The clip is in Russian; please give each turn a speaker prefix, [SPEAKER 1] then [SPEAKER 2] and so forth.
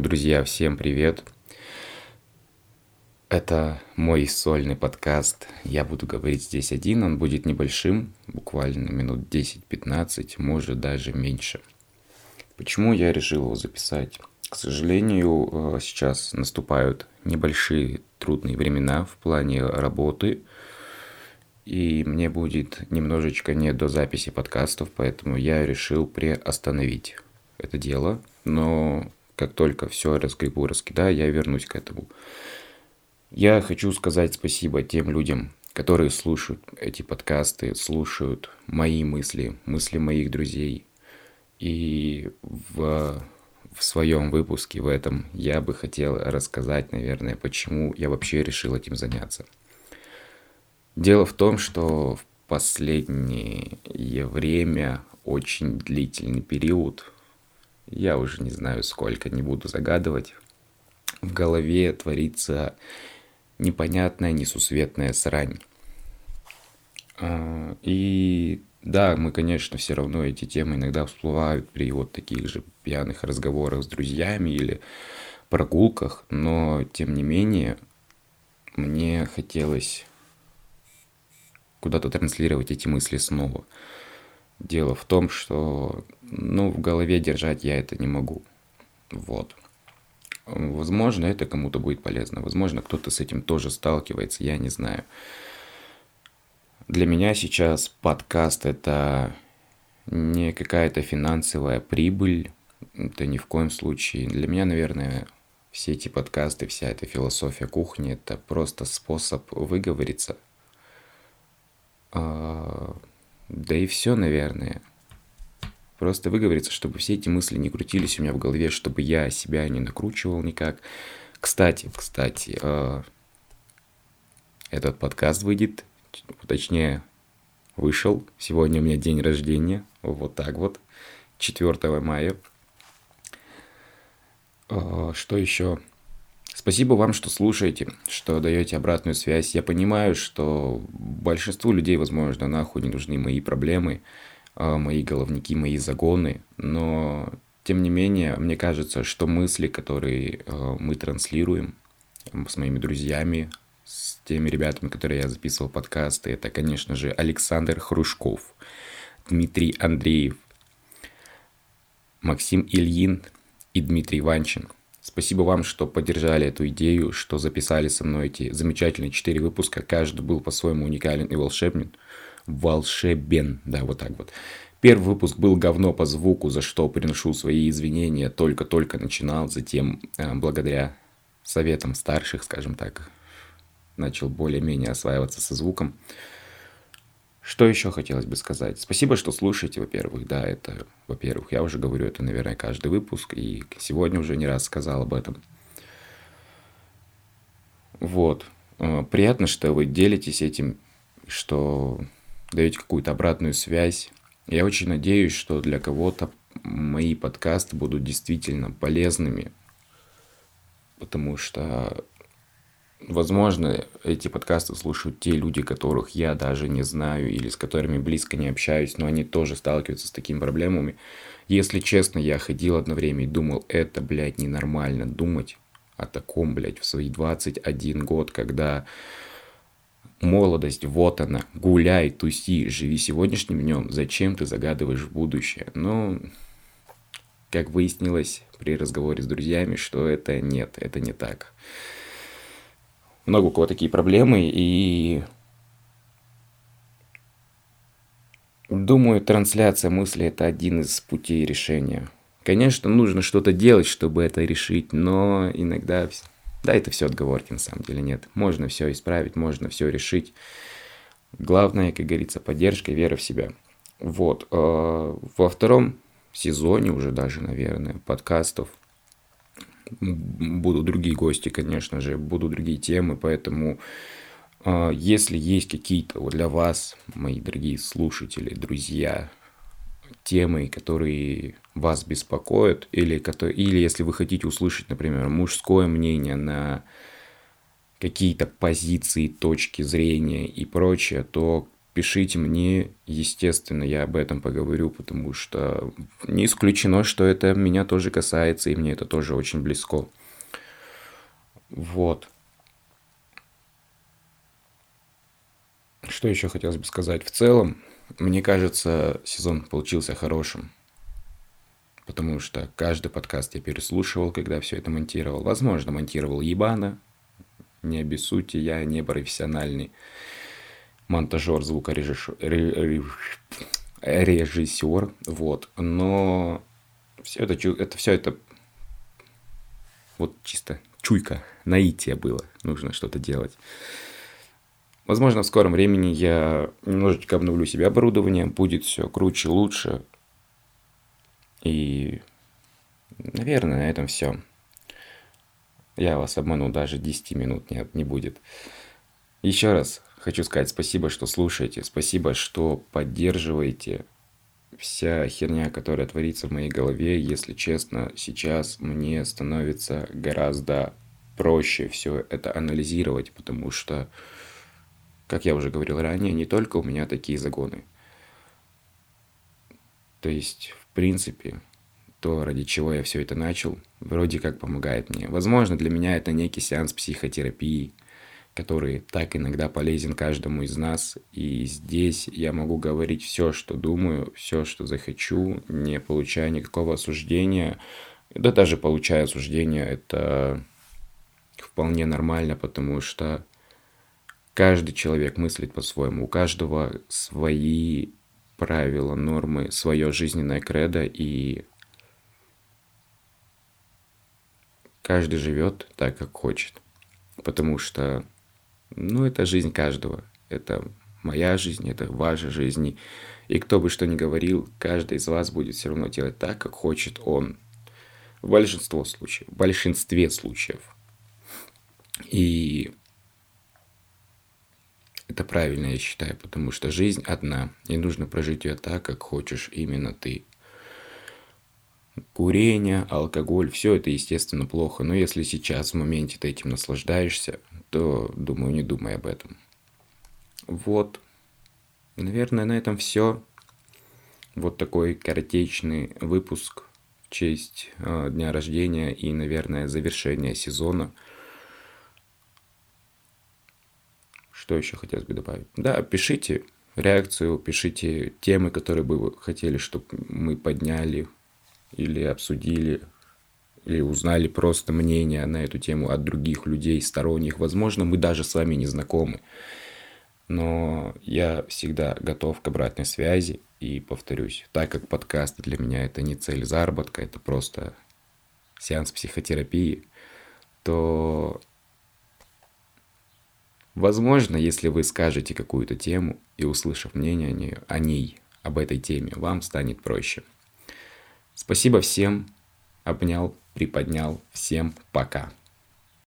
[SPEAKER 1] Йоу, друзья, всем привет! Это мой сольный подкаст. Я буду говорить здесь один, он будет небольшим, буквально минут 10-15, может даже меньше. Почему я решил его записать? К сожалению, э, сейчас наступают небольшие трудные времена в плане работы, и мне будет немножечко не до записи подкастов, поэтому я решил приостановить это дело, но как только все разгребу, раскидаю, я вернусь к этому. Я хочу сказать спасибо тем людям, которые слушают эти подкасты, слушают мои мысли, мысли моих друзей. И в, в своем выпуске в этом я бы хотел рассказать, наверное, почему я вообще решил этим заняться. Дело в том, что в последнее время очень длительный период я уже не знаю сколько, не буду загадывать. В голове творится непонятная, несусветная срань. А, и да, мы, конечно, все равно эти темы иногда всплывают при вот таких же пьяных разговорах с друзьями или прогулках, но тем не менее мне хотелось куда-то транслировать эти мысли снова. Дело в том, что ну, в голове держать я это не могу. Вот. Возможно, это кому-то будет полезно. Возможно, кто-то с этим тоже сталкивается, я не знаю. Для меня сейчас подкаст это не какая-то финансовая прибыль, это ни в коем случае. Для меня, наверное, все эти подкасты, вся эта философия кухни, это просто способ выговориться. Да и все, наверное. Просто выговориться, чтобы все эти мысли не крутились у меня в голове, чтобы я себя не накручивал никак. Кстати, кстати, э, этот подкаст выйдет, точнее, вышел. Сегодня у меня день рождения, вот так вот, 4 мая. Э, что еще? Спасибо вам, что слушаете, что даете обратную связь. Я понимаю, что большинству людей, возможно, нахуй не нужны мои проблемы. А, мои головники, мои загоны, но тем не менее, мне кажется, что мысли, которые а, мы транслируем с моими друзьями, с теми ребятами, которые я записывал подкасты, это, конечно же, Александр Хрушков, Дмитрий Андреев, Максим Ильин и Дмитрий Ванчин. Спасибо вам, что поддержали эту идею, что записали со мной эти замечательные четыре выпуска. Каждый был по-своему уникален и волшебен волшебен. Да, вот так вот. Первый выпуск был говно по звуку, за что приношу свои извинения. Только-только начинал, затем, э, благодаря советам старших, скажем так, начал более-менее осваиваться со звуком. Что еще хотелось бы сказать? Спасибо, что слушаете, во-первых. Да, это, во-первых, я уже говорю это, наверное, каждый выпуск, и сегодня уже не раз сказал об этом. Вот. Э, приятно, что вы делитесь этим, что даете какую-то обратную связь. Я очень надеюсь, что для кого-то мои подкасты будут действительно полезными, потому что, возможно, эти подкасты слушают те люди, которых я даже не знаю или с которыми близко не общаюсь, но они тоже сталкиваются с такими проблемами. Если честно, я ходил одно время и думал, это, блядь, ненормально думать о таком, блядь, в свои 21 год, когда Молодость, вот она, гуляй, туси, живи сегодняшним днем, зачем ты загадываешь будущее? Ну, как выяснилось при разговоре с друзьями, что это нет, это не так. Много у кого такие проблемы, и думаю, трансляция мысли – это один из путей решения. Конечно, нужно что-то делать, чтобы это решить, но иногда да, это все отговорки, на самом деле нет. Можно все исправить, можно все решить. Главное, как говорится, поддержка и вера в себя. Вот. Э, во втором сезоне уже даже, наверное, подкастов будут другие гости, конечно же, будут другие темы, поэтому э, если есть какие-то для вас, мои дорогие слушатели, друзья, темы, которые вас беспокоят, или, или если вы хотите услышать, например, мужское мнение на какие-то позиции, точки зрения и прочее, то пишите мне, естественно, я об этом поговорю, потому что не исключено, что это меня тоже касается, и мне это тоже очень близко. Вот. Что еще хотелось бы сказать? В целом, мне кажется, сезон получился хорошим. Потому что каждый подкаст я переслушивал, когда все это монтировал. Возможно, монтировал ебано. Не обессудьте, я не профессиональный монтажер, звукорежиссер, режиссер, вот. Но все это, это, все это вот чисто чуйка, наитие было. Нужно что-то делать. Возможно, в скором времени я немножечко обновлю себе оборудование, будет все круче, лучше. И, наверное, на этом все. Я вас обманул, даже 10 минут нет, не будет. Еще раз хочу сказать спасибо, что слушаете, спасибо, что поддерживаете вся херня, которая творится в моей голове, если честно, сейчас мне становится гораздо проще все это анализировать, потому что как я уже говорил ранее, не только у меня такие загоны. То есть, в принципе, то, ради чего я все это начал, вроде как помогает мне. Возможно, для меня это некий сеанс психотерапии, который так иногда полезен каждому из нас. И здесь я могу говорить все, что думаю, все, что захочу, не получая никакого осуждения. Да даже получая осуждение, это вполне нормально, потому что Каждый человек мыслит по-своему, у каждого свои правила, нормы, свое жизненное кредо, и каждый живет так, как хочет. Потому что, ну, это жизнь каждого. Это моя жизнь, это ваша жизнь. И кто бы что ни говорил, каждый из вас будет все равно делать так, как хочет он. В большинстве случаев. В большинстве случаев. И это правильно, я считаю, потому что жизнь одна, и нужно прожить ее так, как хочешь именно ты. Курение, алкоголь, все это, естественно, плохо, но если сейчас в моменте ты этим наслаждаешься, то, думаю, не думай об этом. Вот. Наверное, на этом все. Вот такой коротечный выпуск в честь э, дня рождения и, наверное, завершения сезона – Что еще хотелось бы добавить? Да, пишите реакцию, пишите темы, которые бы вы хотели, чтобы мы подняли или обсудили, или узнали просто мнение на эту тему от других людей, сторонних. Возможно, мы даже с вами не знакомы. Но я всегда готов к обратной связи и повторюсь, так как подкаст для меня это не цель заработка, это просто сеанс психотерапии, то Возможно, если вы скажете какую-то тему и услышав мнение о ней, об этой теме, вам станет проще. Спасибо всем. Обнял, приподнял. Всем пока.